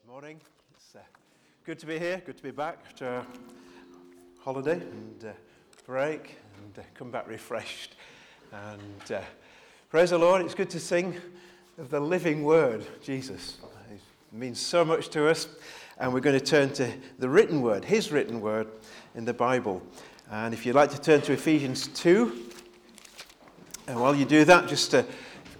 Good morning. It's uh, good to be here, good to be back after holiday and uh, break and uh, come back refreshed. And uh, praise the Lord, it's good to sing of the living word, Jesus. It means so much to us. And we're going to turn to the written word, his written word in the Bible. And if you'd like to turn to Ephesians 2, and while you do that, just to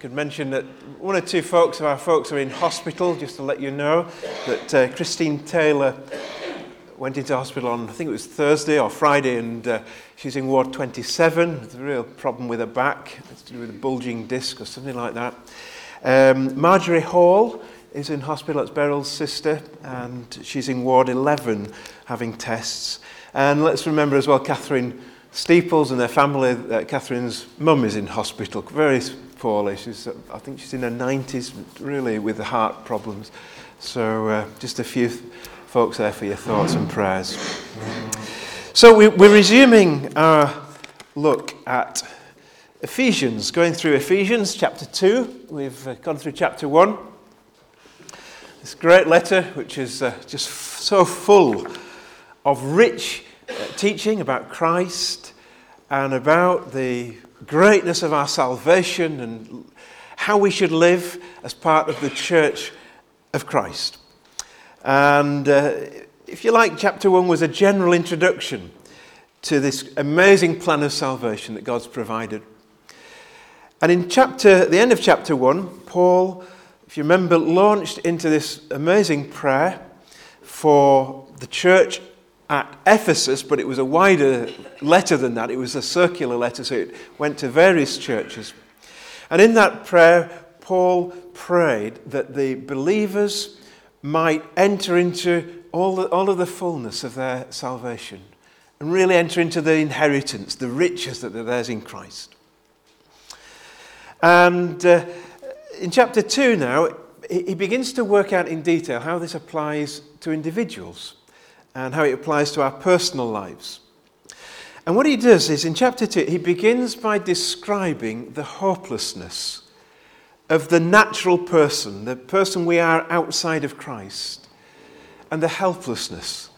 could mention that one or two folks of our folks are in hospital, just to let you know that uh, Christine Taylor went into hospital on, I think it was Thursday or Friday, and uh, she's in Ward 27. There's a real problem with her back. It's to do with a bulging disc or something like that. Um, Marjorie Hall is in hospital. It's Beryl's sister, and she's in Ward 11 having tests. And let's remember as well Catherine Steeples and their family. Uh, Catherine's mum is in hospital, very poorly. She's, I think she's in her 90s, really, with heart problems. So, uh, just a few th- folks there for your thoughts and prayers. So, we, we're resuming our look at Ephesians, going through Ephesians chapter 2. We've uh, gone through chapter 1. This great letter, which is uh, just f- so full of rich uh, teaching about Christ and about the greatness of our salvation and how we should live as part of the church of Christ. And uh, if you like, chapter one was a general introduction to this amazing plan of salvation that God's provided. And in chapter, the end of chapter one, Paul, if you remember, launched into this amazing prayer for the church at Ephesus, but it was a wider letter than that. It was a circular letter, so it went to various churches. And in that prayer, Paul prayed that the believers might enter into all, the, all of the fullness of their salvation and really enter into the inheritance, the riches that are theirs in Christ. And uh, in chapter 2 now, he begins to work out in detail how this applies to individuals and how it applies to our personal lives. And what he does is in chapter 2, he begins by describing the hopelessness of the natural person, the person we are outside of Christ, and the helplessness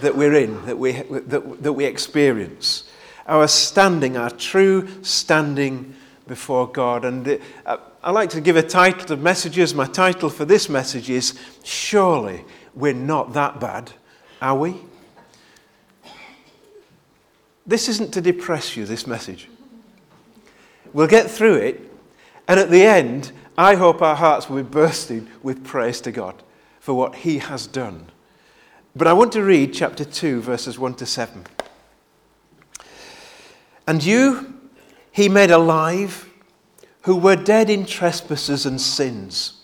that we're in, that we, that, that we experience. Our standing, our true standing before God. And it, uh, I like to give a title to messages. My title for this message is Surely We're Not That Bad. Are we? This isn't to depress you, this message. We'll get through it, and at the end, I hope our hearts will be bursting with praise to God for what He has done. But I want to read chapter 2, verses 1 to 7. And you, He made alive, who were dead in trespasses and sins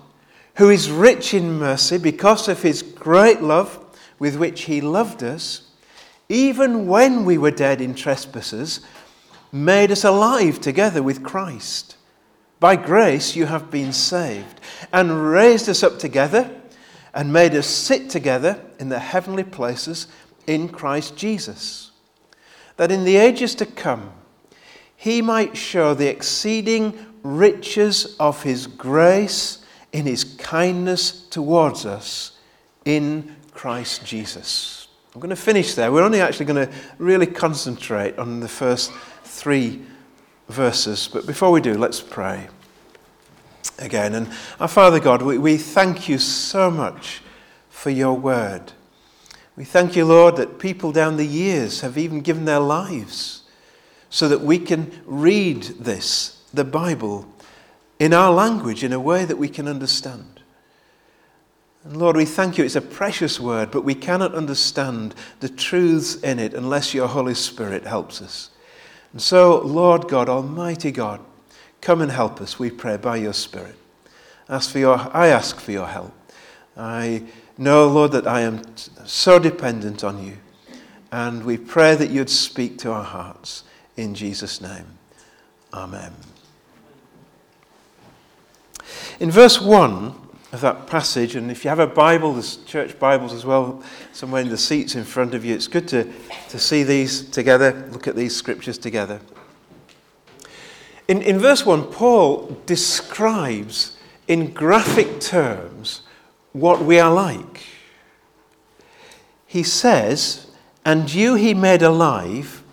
who is rich in mercy because of his great love with which he loved us, even when we were dead in trespasses, made us alive together with Christ. By grace you have been saved, and raised us up together, and made us sit together in the heavenly places in Christ Jesus, that in the ages to come he might show the exceeding riches of his grace in his kindness towards us in Christ Jesus. I'm going to finish there. We're only actually going to really concentrate on the first three verses. But before we do, let's pray again. And our Father God, we, we thank you so much for your word. We thank you, Lord, that people down the years have even given their lives so that we can read this, the Bible, in our language in a way that we can understand. And Lord, we thank you. It's a precious word, but we cannot understand the truths in it unless your Holy Spirit helps us. And so, Lord God, Almighty God, come and help us, we pray, by your Spirit. Ask for your, I ask for your help. I know, Lord, that I am so dependent on you. And we pray that you'd speak to our hearts in Jesus' name. Amen. In verse 1 of that passage, and if you have a Bible, there's church Bibles as well, somewhere in the seats in front of you, it's good to, to see these together, look at these scriptures together. In, in verse 1, Paul describes in graphic terms what we are like. He says, And you he made alive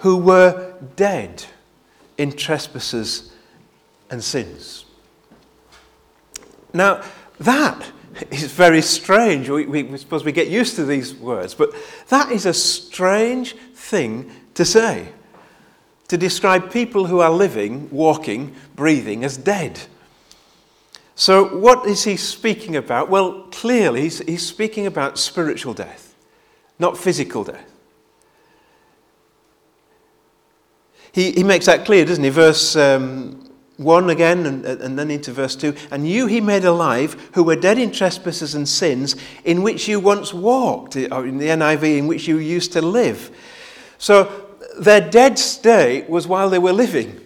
who were dead in trespasses and sins. Now, that is very strange. We, we, we suppose we get used to these words, but that is a strange thing to say to describe people who are living, walking, breathing as dead. So, what is he speaking about? Well, clearly, he's, he's speaking about spiritual death, not physical death. He, he makes that clear, doesn't he? Verse um, 1 again, and, and then into verse 2. And you he made alive, who were dead in trespasses and sins, in which you once walked, uh, or in the NIV, in which you used to live. So, their dead state was while they were living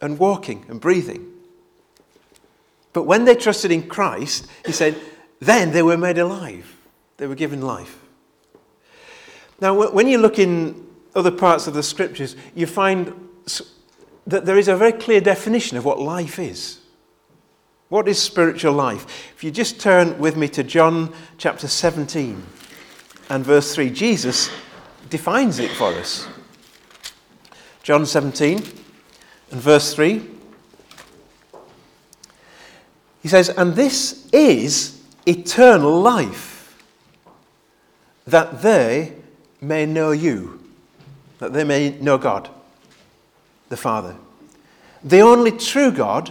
and walking and breathing. But when they trusted in Christ, he said, then they were made alive. They were given life. Now, when you look in other parts of the scriptures, you find that there is a very clear definition of what life is. What is spiritual life? If you just turn with me to John chapter 17 and verse 3, Jesus defines it for us. John 17 and verse 3. He says, And this is eternal life, that they may know you, that they may know God, the Father, the only true God,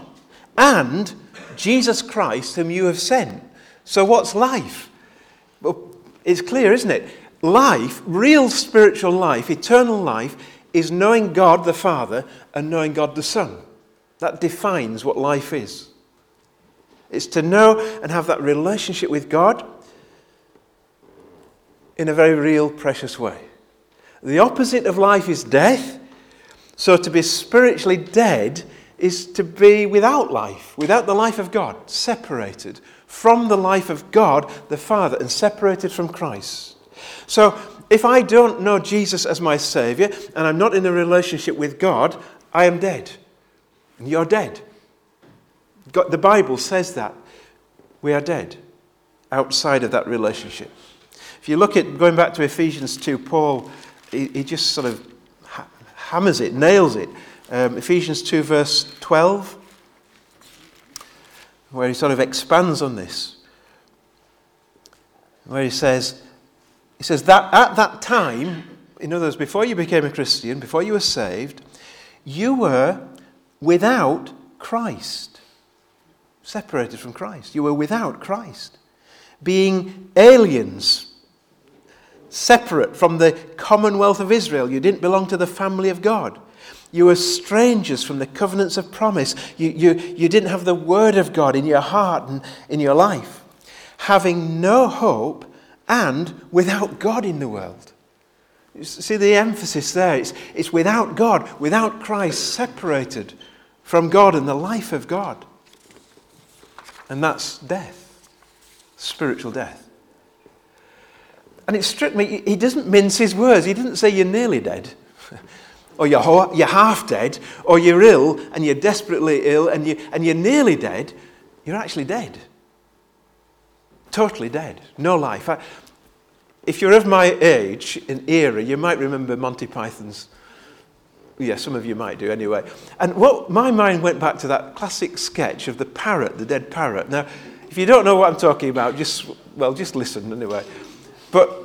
and Jesus Christ, whom you have sent. So, what's life? Well, it's clear, isn't it? Life, real spiritual life, eternal life, is knowing God the Father and knowing God the Son. That defines what life is. It's to know and have that relationship with God in a very real, precious way. The opposite of life is death. So to be spiritually dead is to be without life, without the life of God, separated from the life of God the Father and separated from Christ. So if I don't know Jesus as my Savior and I'm not in a relationship with God, I am dead. And you're dead. God, the Bible says that. We are dead outside of that relationship. If you look at, going back to Ephesians 2, Paul, he, he just sort of hammers it, nails it. Um, Ephesians 2, verse 12, where he sort of expands on this, where he says, he says that at that time, in other words, before you became a Christian, before you were saved, you were without Christ, separated from Christ. You were without Christ, being aliens, separate from the commonwealth of Israel. You didn't belong to the family of God. You were strangers from the covenants of promise. You, you, you didn't have the word of God in your heart and in your life. Having no hope and without God in the world. See the emphasis there. It's, it's without God, without Christ, separated from God and the life of God. And that's death, spiritual death. And it struck me, he doesn't mince his words. He didn't say you're nearly dead, or you're, you're half dead, or you're ill and you're desperately ill and, you, and you're nearly dead. You're actually dead. Totally dead. No life. I, if you're of my age and era, you might remember Monty Python's. Yeah, some of you might do anyway. And what my mind went back to that classic sketch of the parrot, the dead parrot. Now, if you don't know what I'm talking about, just well, just listen anyway. But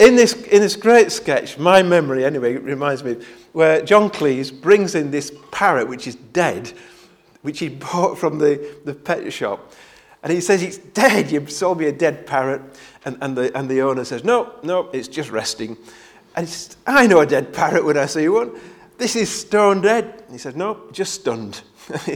in this in this great sketch, my memory anyway reminds me where John Cleese brings in this parrot which is dead, which he bought from the, the pet shop. And he says, It's dead. You sold me a dead parrot. And, and, the, and the owner says, No, no, it's just resting. And he says, I know a dead parrot when I see one. This is stone dead. He says, No, just stunned.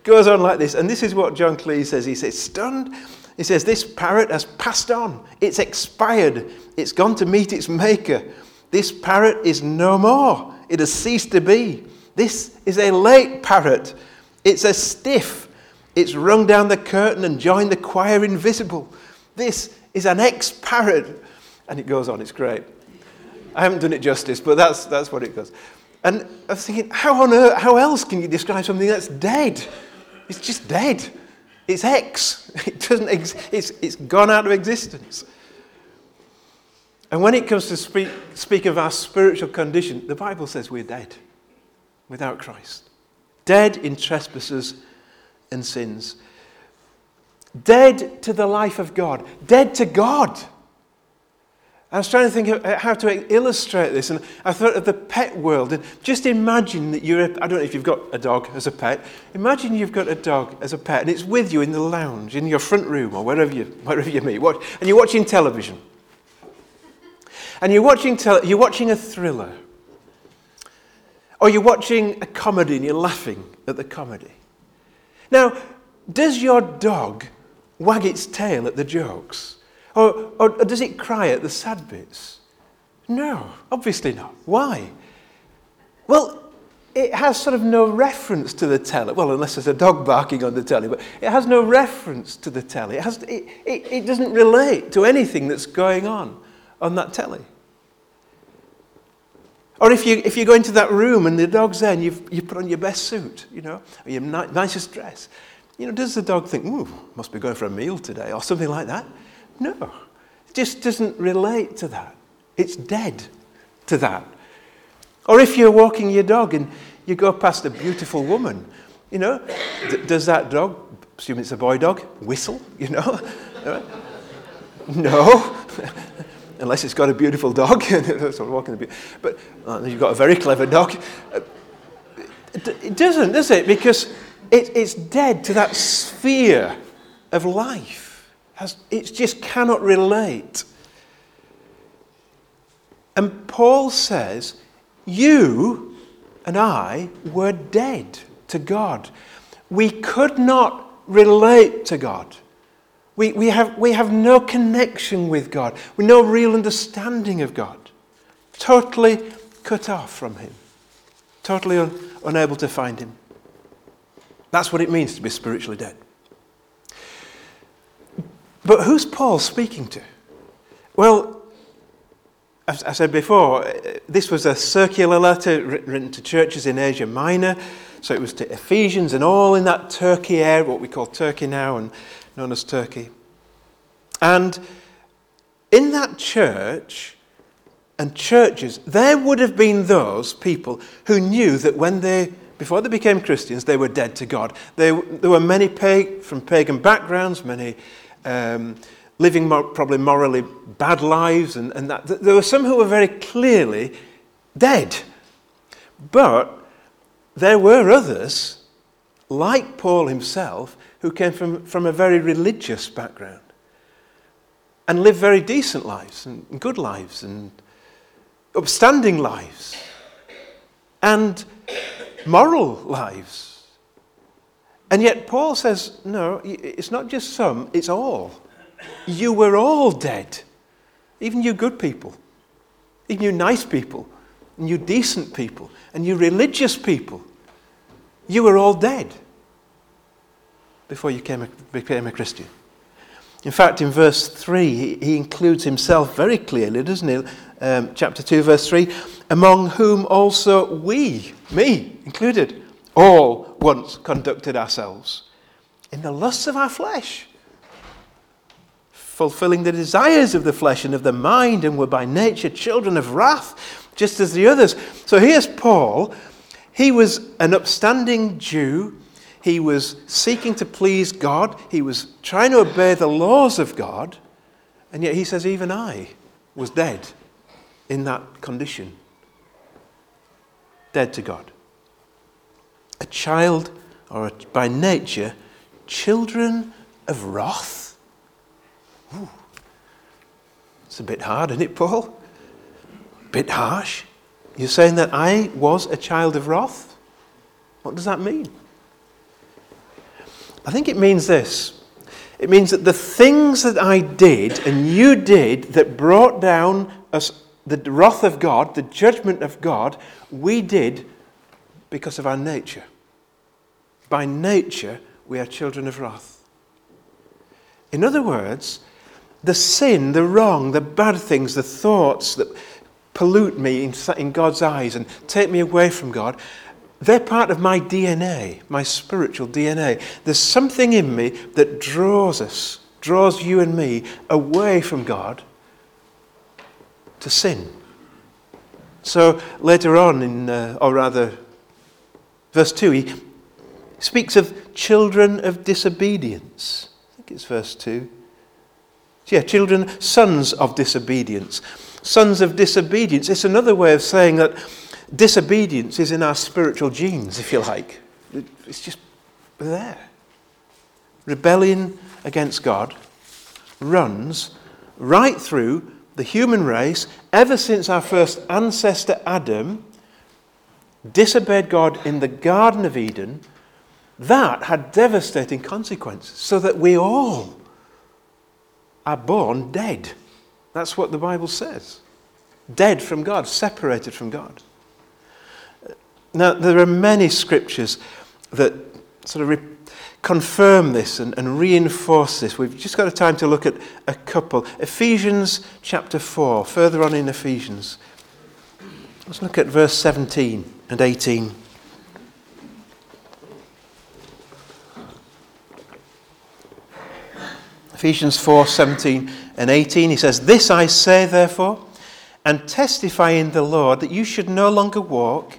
It goes on like this. And this is what John Cleese says. He says, Stunned? He says, This parrot has passed on. It's expired. It's gone to meet its maker. This parrot is no more. It has ceased to be. This is a late parrot. It's a stiff. It's rung down the curtain and joined the choir invisible. This is an ex parrot. And it goes on, it's great. I haven't done it justice, but that's, that's what it goes. And I was thinking, how on earth, how else can you describe something that's dead? It's just dead. It's X. It doesn't ex- it's, it's gone out of existence. And when it comes to speak, speak of our spiritual condition, the Bible says we're dead without Christ. Dead in trespasses and sins. Dead to the life of God. Dead to God. I was trying to think of uh, how to illustrate this, and I thought of the pet world. And just imagine that you're, a, I don't know if you've got a dog as a pet. Imagine you've got a dog as a pet, and it's with you in the lounge, in your front room, or wherever you, wherever you meet, and you're watching television. And you're watching, tele, you're watching a thriller, or you're watching a comedy and you're laughing at the comedy. Now, does your dog wag its tail at the jokes? Or, or, does it cry at the sad bits? No, obviously not. Why? Well, it has sort of no reference to the telly. Well, unless there's a dog barking on the telly, but it has no reference to the telly. It, has, it, it, it doesn't relate to anything that's going on on that telly. Or if you, if you go into that room and the dog's there and you've, you put on your best suit, you know, or your ni- nicest dress, you know, does the dog think, ooh, must be going for a meal today or something like that? No, it just doesn't relate to that. It's dead to that. Or if you're walking your dog and you go past a beautiful woman, you know, d- does that dog, assume it's a boy dog, whistle, you know? no. Unless it's got a beautiful dog. of walking the but uh, you've got a very clever dog. It doesn't, does it? Because it, it's dead to that sphere of life has, it just cannot relate. And Paul says, You and I were dead to God. We could not relate to God. We, we, have, we have no connection with God, we no real understanding of God. Totally cut off from Him, totally un, unable to find Him. That's what it means to be spiritually dead. But who's Paul speaking to? Well, as I said before, uh, this was a circular letter written to churches in Asia Minor. So it was to Ephesians and all in that Turkey area, what we call Turkey now and known as Turkey. And in that church and churches, there would have been those people who knew that when they, before they became Christians, they were dead to God. They, there were many pag, from pagan backgrounds, many um, living probably morally bad lives, and, and that. There were some who were very clearly dead. But there were others, like Paul himself, who came from, from a very religious background and lived very decent lives and good lives and upstanding lives and moral lives. And yet, Paul says, no, it's not just some, it's all. You were all dead. Even you good people, even you nice people, and you decent people, and you religious people. You were all dead before you came, became a Christian. In fact, in verse 3, he, he includes himself very clearly, doesn't he? Um, chapter 2, verse 3 among whom also we, me included, all once conducted ourselves in the lusts of our flesh, fulfilling the desires of the flesh and of the mind, and were by nature children of wrath, just as the others. So here's Paul. He was an upstanding Jew. He was seeking to please God. He was trying to obey the laws of God. And yet he says, even I was dead in that condition. Dead to God a child, or a, by nature, children of wrath. Ooh. It's a bit hard, isn't it, Paul? Bit harsh. You're saying that I was a child of wrath? What does that mean? I think it means this. It means that the things that I did and you did that brought down us, the wrath of God, the judgment of God, we did because of our nature. By nature, we are children of wrath. In other words, the sin, the wrong, the bad things, the thoughts that pollute me in, in God's eyes and take me away from God, they're part of my DNA, my spiritual DNA. There's something in me that draws us, draws you and me away from God to sin. So later on, in, uh, or rather, verse 2, he speaks of children of disobedience. I think it's verse 2. Yeah, children, sons of disobedience. Sons of disobedience. It's another way of saying that disobedience is in our spiritual genes, if you like. It's just there. Rebellion against God runs right through the human race ever since our first ancestor Adam disobeyed God in the Garden of Eden. That had devastating consequences, so that we all are born dead. That's what the Bible says. Dead from God, separated from God. Now, there are many scriptures that sort of re- confirm this and, and reinforce this. We've just got a time to look at a couple. Ephesians chapter 4, further on in Ephesians. Let's look at verse 17 and 18. Ephesians 4 17 and 18, he says, This I say, therefore, and testify in the Lord that you should no longer walk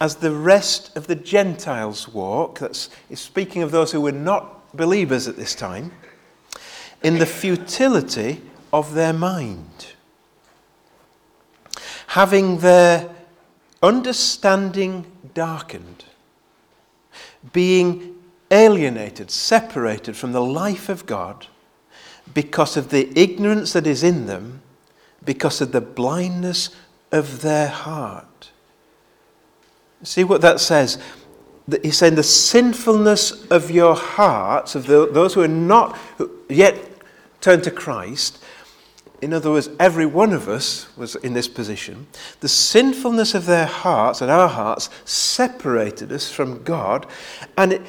as the rest of the Gentiles walk. That's speaking of those who were not believers at this time, in the futility of their mind, having their understanding darkened, being alienated, separated from the life of God because of the ignorance that is in them, because of the blindness of their heart. See what that says? He's saying the sinfulness of your hearts, of the, those who are not yet turned to Christ, in other words, every one of us was in this position. The sinfulness of their hearts and our hearts separated us from God, and it,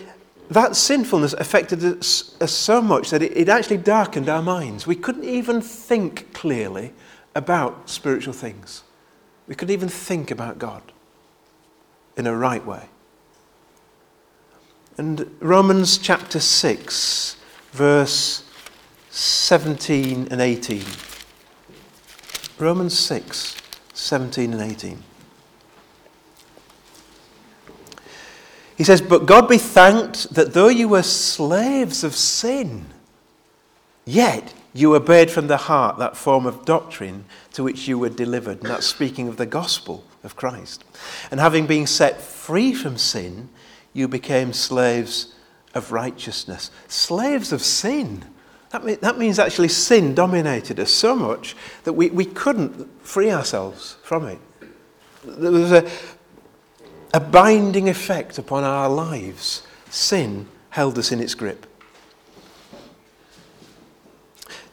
that sinfulness affected us, us so much that it, it actually darkened our minds. We couldn't even think clearly about spiritual things. We couldn't even think about God in a right way. And Romans chapter 6, verse 17 and 18. Romans 6, 17 and 18. He says, But God be thanked that though you were slaves of sin, yet you obeyed from the heart that form of doctrine to which you were delivered. And that's speaking of the gospel of Christ. And having been set free from sin, you became slaves of righteousness. Slaves of sin. That, mean, that means actually sin dominated us so much that we, we couldn't free ourselves from it. There was a, a binding effect upon our lives. Sin held us in its grip.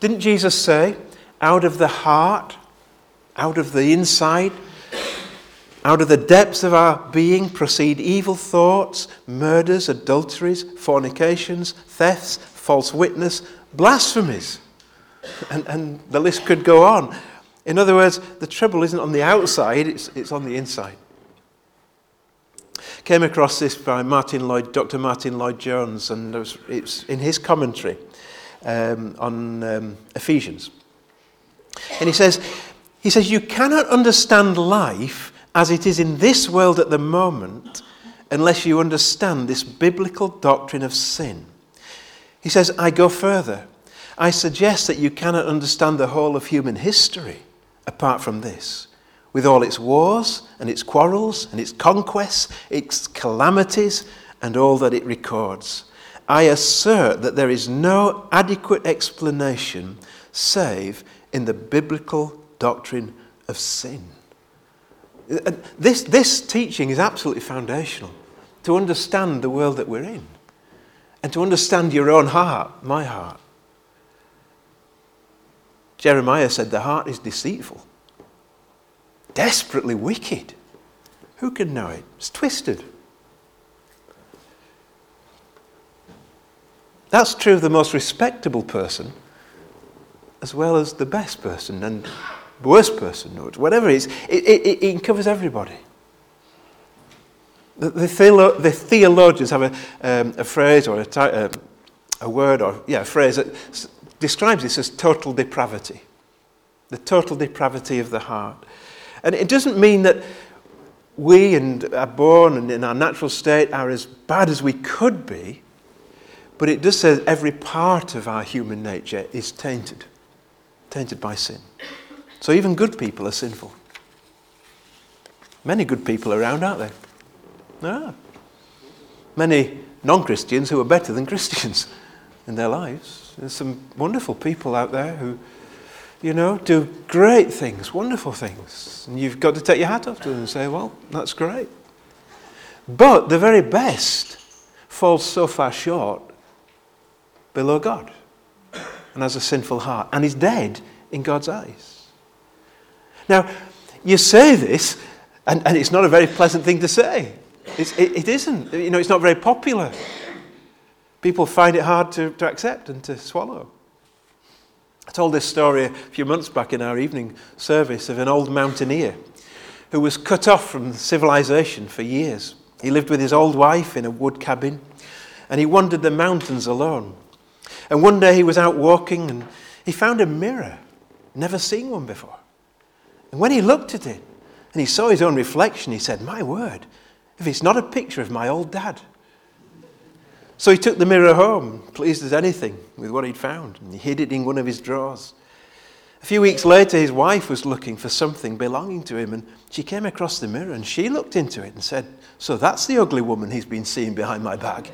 Didn't Jesus say, out of the heart, out of the inside, out of the depths of our being proceed evil thoughts, murders, adulteries, fornications, thefts, false witness, blasphemies. And, and the list could go on. In other words, the trouble isn't on the outside, it's, it's on the inside. Came across this by Martyn Lloyd, Dr. Martyn Lloyd Jones, and it was, it's in his commentary um, on um, Ephesians. And he says, he says, You cannot understand life as it is in this world at the moment unless you understand this biblical doctrine of sin. He says, I go further. I suggest that you cannot understand the whole of human history apart from this with all its wars and its quarrels and its conquests, its calamities, and all that it records. I assert that there is no adequate explanation save in the biblical doctrine of sin. Uh, this, this teaching is absolutely foundational to understand the world that we're in and to understand your own heart, my heart. Jeremiah said, The heart is deceitful, desperately wicked. Who can know it? It's twisted. That's true of the most respectable person as well as the best person and worst person, or whatever it is. It, it, it covers everybody. The, the, theolo- the theologians have a, um, a phrase or a, uh, a word or yeah, a phrase that s- describes this as total depravity. The total depravity of the heart. And it doesn't mean that we and are born and in our natural state are as bad as we could be. But it does say that every part of our human nature is tainted, tainted by sin. So even good people are sinful. Many good people around, aren't there? There are. Many non Christians who are better than Christians in their lives. There's some wonderful people out there who, you know, do great things, wonderful things. And you've got to take your hat off to them and say, well, that's great. But the very best falls so far short below God and has a sinful heart and is dead in God's eyes. Now, you say this, and, and it's not a very pleasant thing to say. It's, it, it isn't. You know, it's not very popular. People find it hard to, to accept and to swallow. I told this story a few months back in our evening service of an old mountaineer who was cut off from civilization for years. He lived with his old wife in a wood cabin and he wandered the mountains alone. And one day he was out walking and he found a mirror, never seen one before. And when he looked at it and he saw his own reflection, he said, My word, if it's not a picture of my old dad. So he took the mirror home, pleased as anything with what he'd found, and he hid it in one of his drawers. A few weeks later, his wife was looking for something belonging to him, and she came across the mirror and she looked into it and said, So that's the ugly woman he's been seeing behind my back.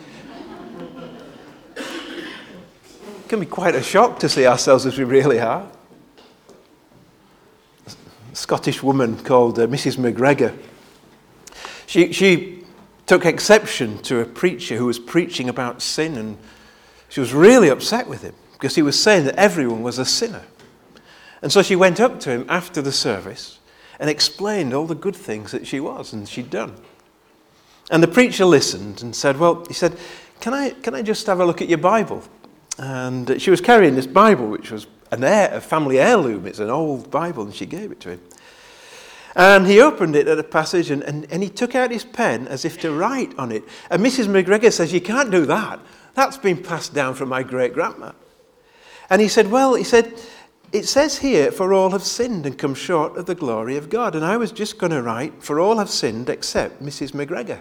it can be quite a shock to see ourselves as we really are. A Scottish woman called uh, Mrs. McGregor. She, she took exception to a preacher who was preaching about sin, and she was really upset with him because he was saying that everyone was a sinner. And so she went up to him after the service and explained all the good things that she was and she'd done. And the preacher listened and said, Well, he said, Can I, can I just have a look at your Bible? And she was carrying this Bible, which was an heir, a family heirloom. It's an old Bible, and she gave it to him. And he opened it at a passage and, and, and he took out his pen as if to write on it. And Mrs. McGregor says, You can't do that. That's been passed down from my great grandma. And he said, Well, he said, it says here, for all have sinned and come short of the glory of God. And I was just going to write, for all have sinned except Mrs. McGregor.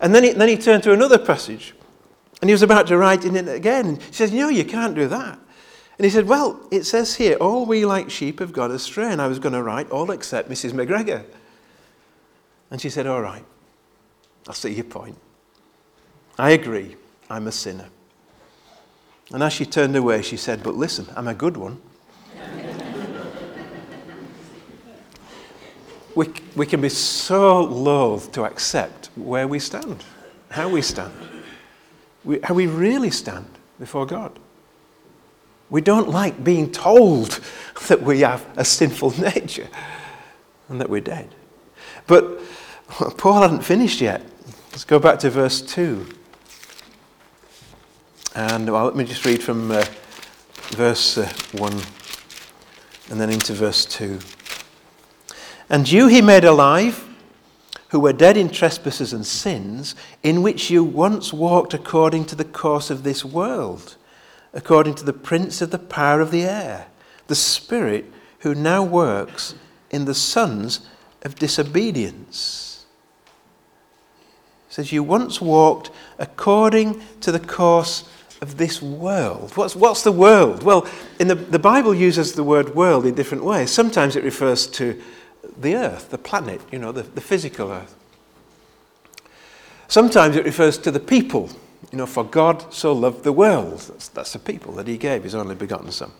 And then he, then he turned to another passage and he was about to write in it again. He says, No, you can't do that. And he said, Well, it says here, all we like sheep have gone astray. And I was going to write, all except Mrs. McGregor. And she said, All right, I see your point. I agree, I'm a sinner. And as she turned away, she said, But listen, I'm a good one. we, we can be so loath to accept where we stand, how we stand, we, how we really stand before God. We don't like being told that we have a sinful nature and that we're dead. But Paul hadn't finished yet. Let's go back to verse 2. And well, let me just read from uh, verse uh, 1 and then into verse 2. And you he made alive, who were dead in trespasses and sins, in which you once walked according to the course of this world, according to the prince of the power of the air, the spirit who now works in the sons of disobedience. It says, You once walked according to the course of this world. What's, what's the world? Well, in the, the Bible uses the word world in different ways. Sometimes it refers to the earth, the planet, you know, the, the physical earth. Sometimes it refers to the people. You know, for God so loved the world. That's, that's the people that he gave his only begotten Son.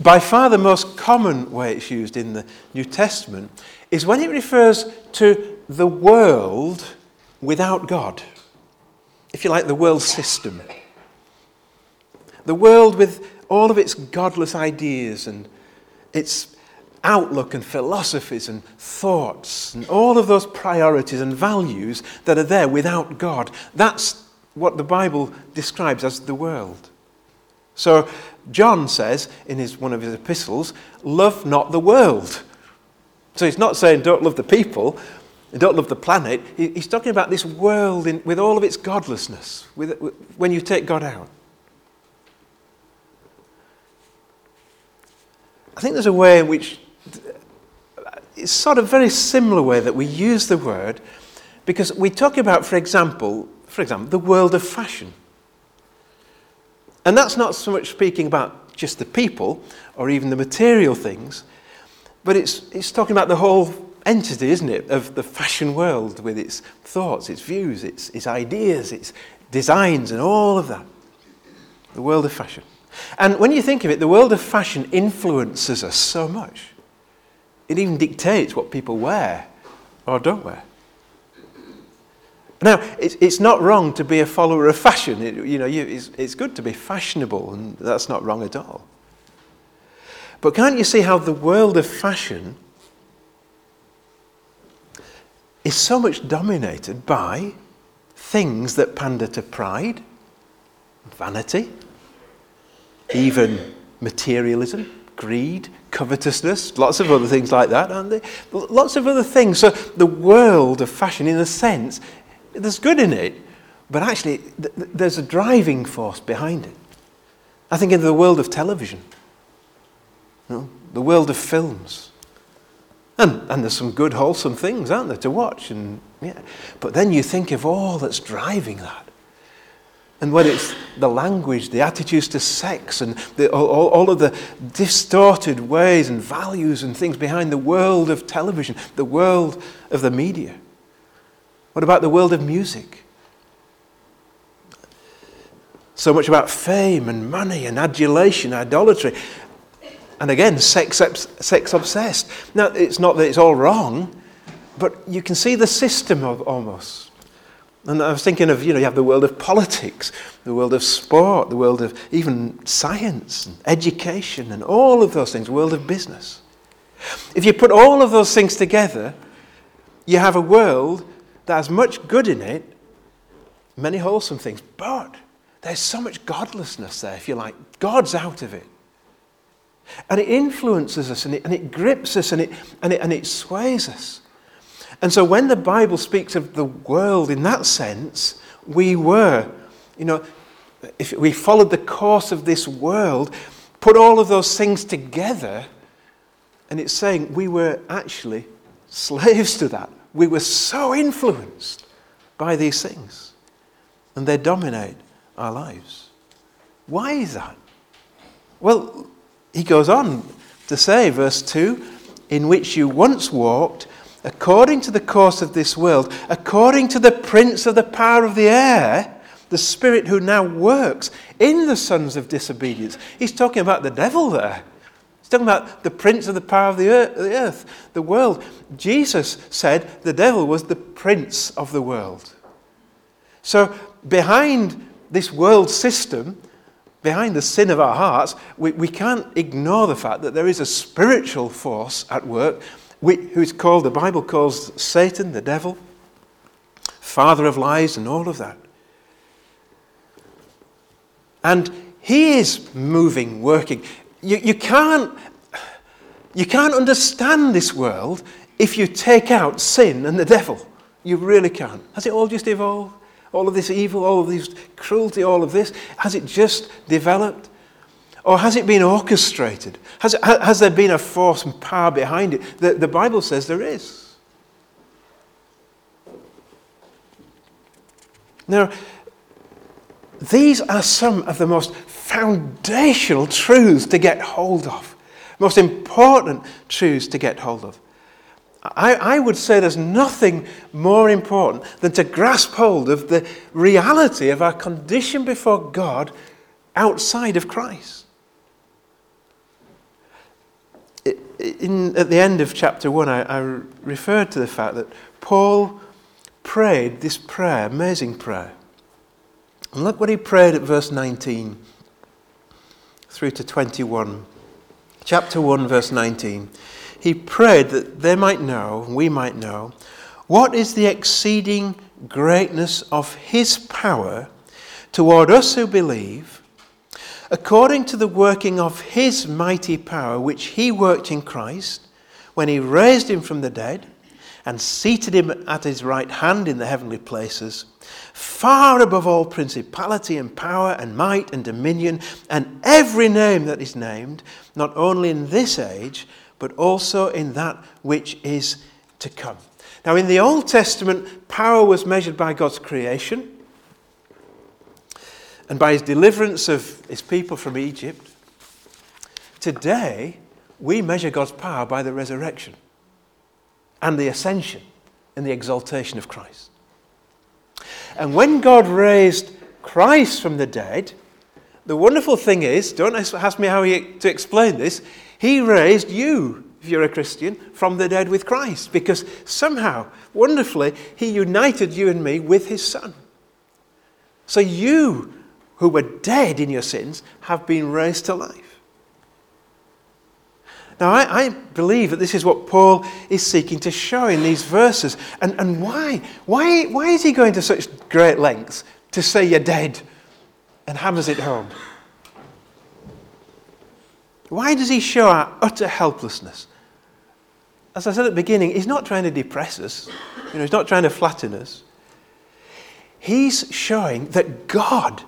By far the most common way it's used in the New Testament is when it refers to the world without God if you like, the world system. The world with all of its godless ideas and its outlook and philosophies and thoughts and all of those priorities and values that are there without God. That's what the Bible describes as the world. So John says in his, one of his epistles, love not the world. So he's not saying don't love the people, don't love the planet. He's talking about this world in, with all of its godlessness, with, when you take God out. I think there's a way in which it's sort of very similar way that we use the word because we talk about, for example, for example, the world of fashion. And that's not so much speaking about just the people or even the material things, but it's, it's talking about the whole entity, isn't it, of the fashion world with its thoughts, its views, its, its ideas, its designs, and all of that. The world of fashion. And when you think of it, the world of fashion influences us so much. It even dictates what people wear or don't wear. Now, it's, it's not wrong to be a follower of fashion. It, you know, you, it's, it's good to be fashionable, and that's not wrong at all. But can't you see how the world of fashion is so much dominated by things that pander to pride, vanity, even materialism, greed, covetousness, lots of other things like that, aren't there? Lots of other things. So the world of fashion, in a sense, there's good in it, but actually th- there's a driving force behind it. I think in the world of television, you know, the world of films. And, and there's some good, wholesome things, aren't there, to watch? And, yeah. But then you think of all that's driving that. And when it's the language, the attitudes to sex, and the, all, all, of the distorted ways and values and things behind the world of television, the world of the media. What about the world of music? So much about fame and money and adulation, idolatry. And again, sex, sex obsessed. Now, it's not that it's all wrong, but you can see the system of almost. And I was thinking of, you know, you have the world of politics, the world of sport, the world of even science and education and all of those things, world of business. If you put all of those things together, you have a world that has much good in it, many wholesome things, but there's so much godlessness there, if you like. God's out of it. And it influences us and it, and it grips us and it, and, it, and it sways us. And so when the Bible speaks of the world in that sense, we were, you know, if we followed the course of this world, put all of those things together, and it's saying we were actually slaves to that. We were so influenced by these things, and they dominate our lives. Why is that? Well, he goes on to say, verse 2 in which you once walked according to the course of this world, according to the prince of the power of the air, the spirit who now works in the sons of disobedience. He's talking about the devil there. He's talking about the prince of the power of the earth, the world. Jesus said the devil was the prince of the world. So, behind this world system, behind the sin of our hearts, we, we can't ignore the fact that there is a spiritual force at work who's called, the Bible calls Satan, the devil, father of lies, and all of that. And he is moving, working. You, you, can't, you can't understand this world if you take out sin and the devil. You really can't. Has it all just evolved? All of this evil, all of this cruelty, all of this? Has it just developed? Or has it been orchestrated? Has, has there been a force and power behind it? The, the Bible says there is. Now, these are some of the most foundational truths to get hold of, most important truths to get hold of. I, I, would say there's nothing more important than to grasp hold of the reality of our condition before God outside of Christ. In, at the end of chapter 1, I, I referred to the fact that Paul prayed this prayer, amazing prayer. And look what he prayed at verse 19. through to 21. Chapter 1, verse 19. He prayed that they might know, we might know, what is the exceeding greatness of his power toward us who believe, according to the working of his mighty power, which he worked in Christ when he raised him from the dead and seated him at his right hand in the heavenly places, far above all principality and power and might and dominion and every name that is named, not only in this age, but also in that which is to come. Now, in the Old Testament, power was measured by God's creation and by his deliverance of his people from Egypt. Today, we measure God's power by the resurrection and the ascension and the exaltation of Christ. And when God raised Christ from the dead, the wonderful thing is, don't ask me how he, to explain this, he raised you, if you're a Christian, from the dead with Christ. Because somehow, wonderfully, he united you and me with his Son. So you, who were dead in your sins, have been raised to life. Now, I, I, believe that this is what Paul is seeking to show in these verses. And, and why? why? Why is he going to such great lengths to say you're dead and hammers it home? Why does he show our utter helplessness? As I said at the beginning, he's not trying to depress us, you know, he's not trying to flatten us. He's showing that God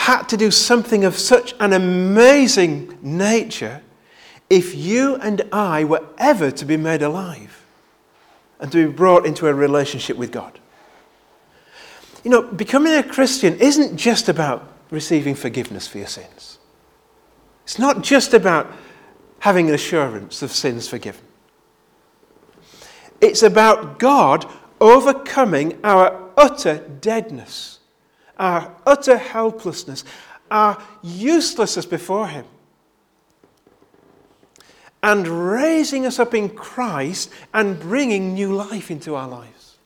had to do something of such an amazing nature if you and I were ever to be made alive and to be brought into a relationship with God. You know, becoming a Christian isn't just about receiving forgiveness for your sins. It's not just about having an assurance of sins forgiven. It's about God overcoming our utter deadness, our utter helplessness, our uselessness before Him and raising us up in Christ and bringing new life into our lives.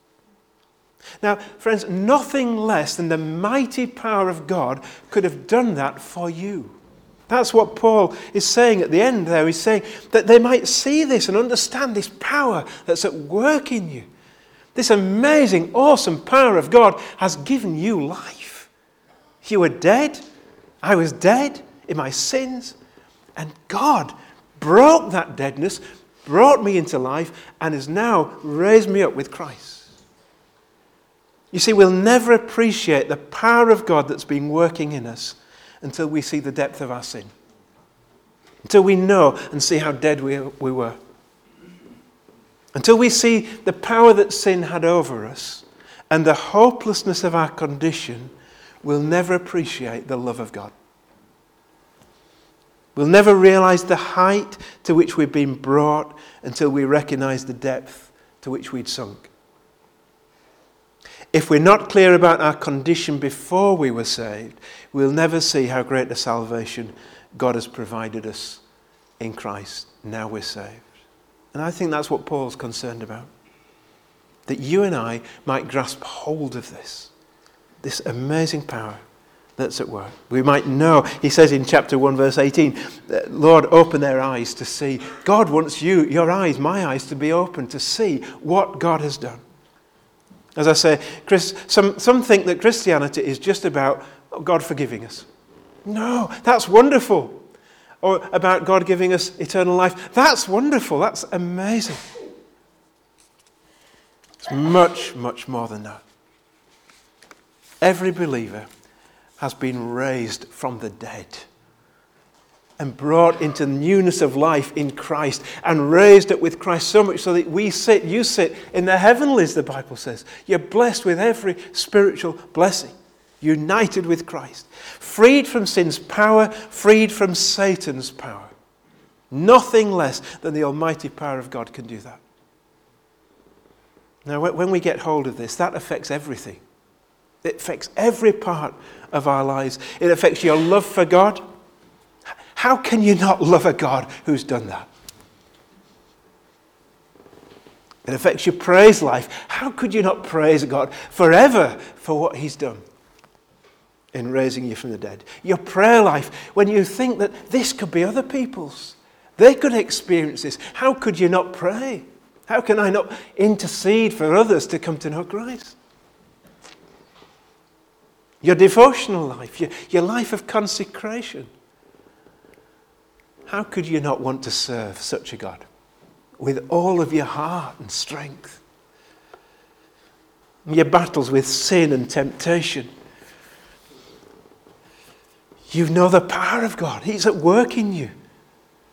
Now, friends, nothing less than the mighty power of God could have done that for you. That's what Paul is saying at the end there. He's saying that they might see this and understand this power that's at work in you. This amazing, awesome power of God has given you life. You were dead. I was dead in my sins. And God broke that deadness, brought me into life, and has now raised me up with Christ. You see, we'll never appreciate the power of God that's been working in us until we see the depth of our sin, until we know and see how dead we, we were, until we see the power that sin had over us and the hopelessness of our condition, we'll never appreciate the love of God. We'll never realize the height to which we've been brought until we recognize the depth to which we'd sunk. If we're not clear about our condition before we were saved, we'll never see how great a salvation God has provided us in Christ. Now we're saved. And I think that's what Paul's concerned about. That you and I might grasp hold of this, this amazing power that's at work. We might know, he says in chapter 1, verse 18, Lord, open their eyes to see. God wants you, your eyes, my eyes, to be open to see what God has done. As I say, Chris, some, some think that Christianity is just about God forgiving us. No, that's wonderful. Or about God giving us eternal life. That's wonderful. That's amazing. It's much, much more than that. Every believer has been raised from the dead and brought into newness of life in Christ and raised up with Christ so much so that we sit, you sit in the heavenlies, the Bible says. You're blessed with every spiritual blessing, united with Christ, freed from sin's power, freed from Satan's power. Nothing less than the almighty power of God can do that. Now, when we get hold of this, that affects everything. It affects every part of our lives. It affects your love for God. How can you not love a God who's done that? It affects your praise life. How could you not praise God forever for what He's done? in raising you from the dead. Your prayer life, when you think that this could be other people's, they could experience this. How could you not pray? How can I not intercede for others to come to know Christ? Your devotional life, your, your life of consecration. How could you not want to serve such a God with all of your heart and strength? Your battles with sin and temptation. You know the power of God. He's at work in you.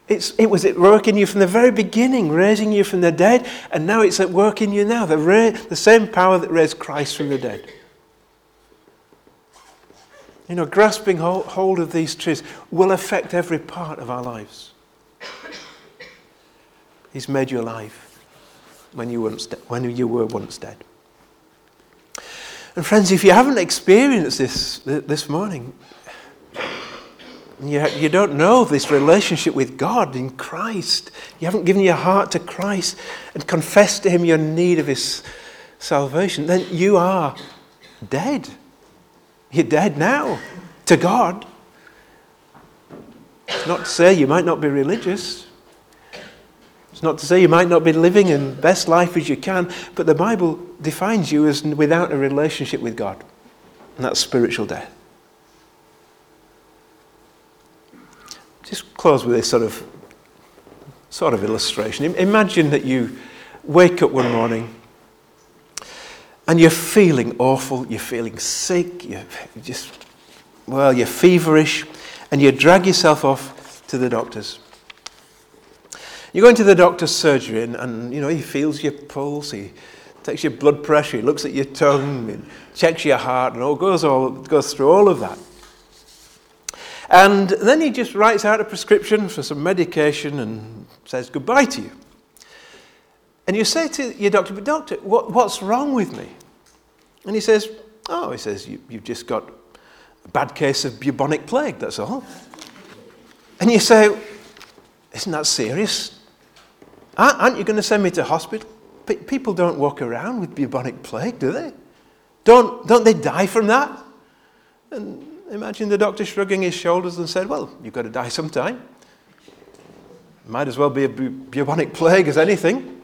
It's, it was at work in you from the very beginning, raising you from the dead, and now it's at work in you now. The, ra- the same power that raised Christ from the dead. You know, grasping hold of these truths will affect every part of our lives. He's made you alive when you, once de- when you were once dead. And friends, if you haven't experienced this this morning, you, you don't know this relationship with God in Christ. You haven't given your heart to Christ and confessed to Him your need of His salvation. Then you are dead. You're dead now to God. It's not to say you might not be religious. It's not to say you might not be living in best life as you can, but the Bible defines you as without a relationship with God. And that's spiritual death. just close with this sort of sort of illustration. Imagine that you wake up one morning and you're feeling awful, you're feeling sick, you're just well, you're feverish, and you drag yourself off to the doctor's. You go into the doctor's surgery, and, and you know he feels your pulse, he takes your blood pressure, he looks at your tongue, and checks your heart, and all goes all goes through all of that. And then he just writes out a prescription for some medication and says goodbye to you. And you say to your doctor, but doctor, what, what's wrong with me? And he says, oh, he says, you, you've just got a bad case of bubonic plague, that's all. And you say, isn't that serious? Aren't you going to send me to hospital? People don't walk around with bubonic plague, do they? Don't, don't they die from that? And Imagine the doctor shrugging his shoulders and said, Well, you've got to die sometime. Might as well be a bubonic plague as anything.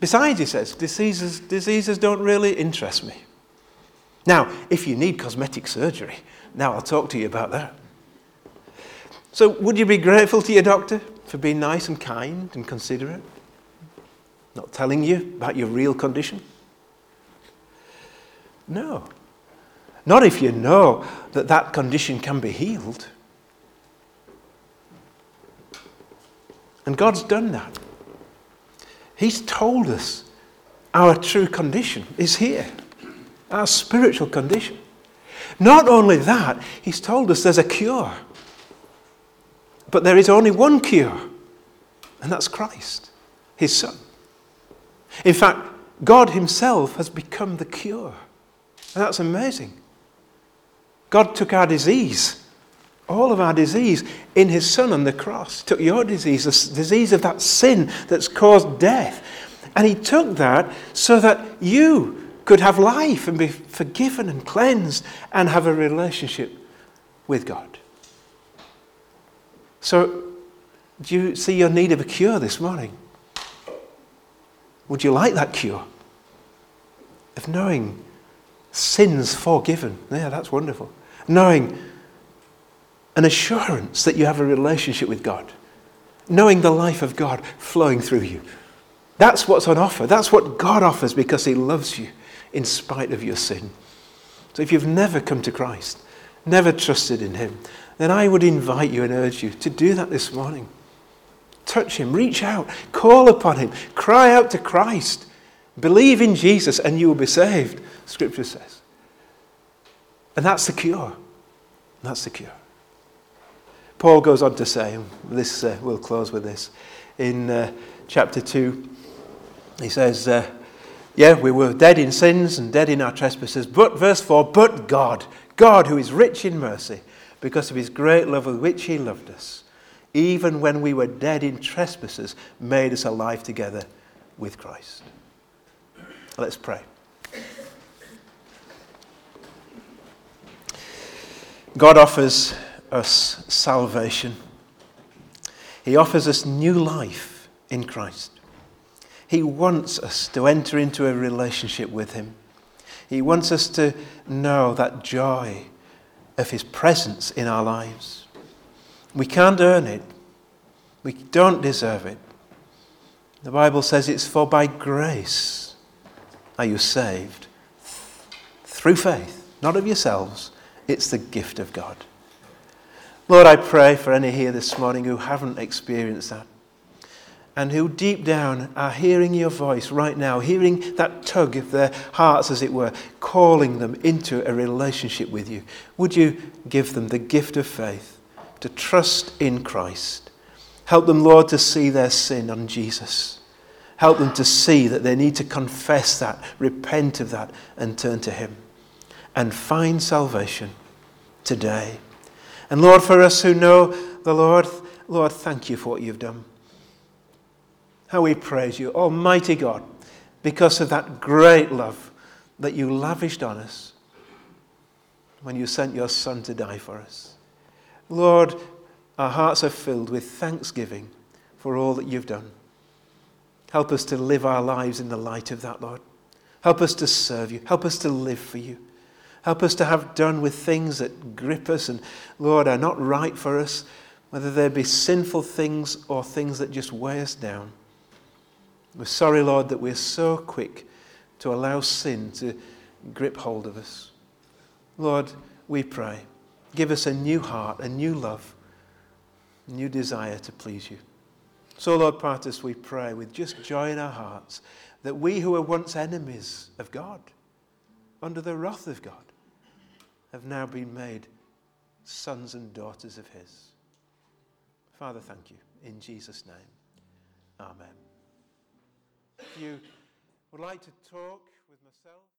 Besides, he says, diseases, diseases don't really interest me. Now, if you need cosmetic surgery, now I'll talk to you about that. So, would you be grateful to your doctor for being nice and kind and considerate? Not telling you about your real condition? No. Not if you know that that condition can be healed. And God's done that. He's told us our true condition is here, our spiritual condition. Not only that, He's told us there's a cure. But there is only one cure, and that's Christ, His Son. In fact, God Himself has become the cure. And that's amazing. God took our disease, all of our disease, in his son on the cross. Took your disease, the disease of that sin that's caused death. And he took that so that you could have life and be forgiven and cleansed and have a relationship with God. So, do you see your need of a cure this morning? Would you like that cure? Of knowing sins forgiven. Yeah, that's wonderful knowing an assurance that you have a relationship with God, knowing the life of God flowing through you. That's what's on offer. That's what God offers because He loves you in spite of your sin. So if you've never come to Christ, never trusted in Him, then I would invite you and urge you to do that this morning. Touch Him, reach out, call upon Him, cry out to Christ, believe in Jesus, and you will be saved, Scripture says. And that's the cure. That's the cure. Paul goes on to say, this uh, we'll close with this, in uh, chapter 2, he says, uh, Yeah, we were dead in sins and dead in our trespasses, but, verse 4, but God, God who is rich in mercy, because of his great love with which he loved us, even when we were dead in trespasses, made us alive together with Christ. Let's pray. God offers us salvation. He offers us new life in Christ. He wants us to enter into a relationship with Him. He wants us to know that joy of His presence in our lives. We can't earn it, we don't deserve it. The Bible says it's for by grace are you saved through faith, not of yourselves. It's the gift of God. Lord, I pray for any here this morning who haven't experienced that and who deep down are hearing your voice right now, hearing that tug of their hearts, as it were, calling them into a relationship with you. Would you give them the gift of faith to trust in Christ? Help them, Lord, to see their sin on Jesus. Help them to see that they need to confess that, repent of that, and turn to Him. And find salvation today. And Lord, for us who know the Lord, Lord, thank you for what you've done. How we praise you, Almighty God, because of that great love that you lavished on us when you sent your Son to die for us. Lord, our hearts are filled with thanksgiving for all that you've done. Help us to live our lives in the light of that, Lord. Help us to serve you. Help us to live for you. Help us to have done with things that grip us and, Lord, are not right for us, whether they be sinful things or things that just weigh us down. We're sorry, Lord, that we're so quick to allow sin to grip hold of us. Lord, we pray, give us a new heart, a new love, a new desire to please you. So, Lord, part us, we pray with just joy in our hearts that we who were once enemies of God, under the wrath of God, have now been made sons and daughters of His. Father, thank you. In Jesus' name, Amen. If you would like to talk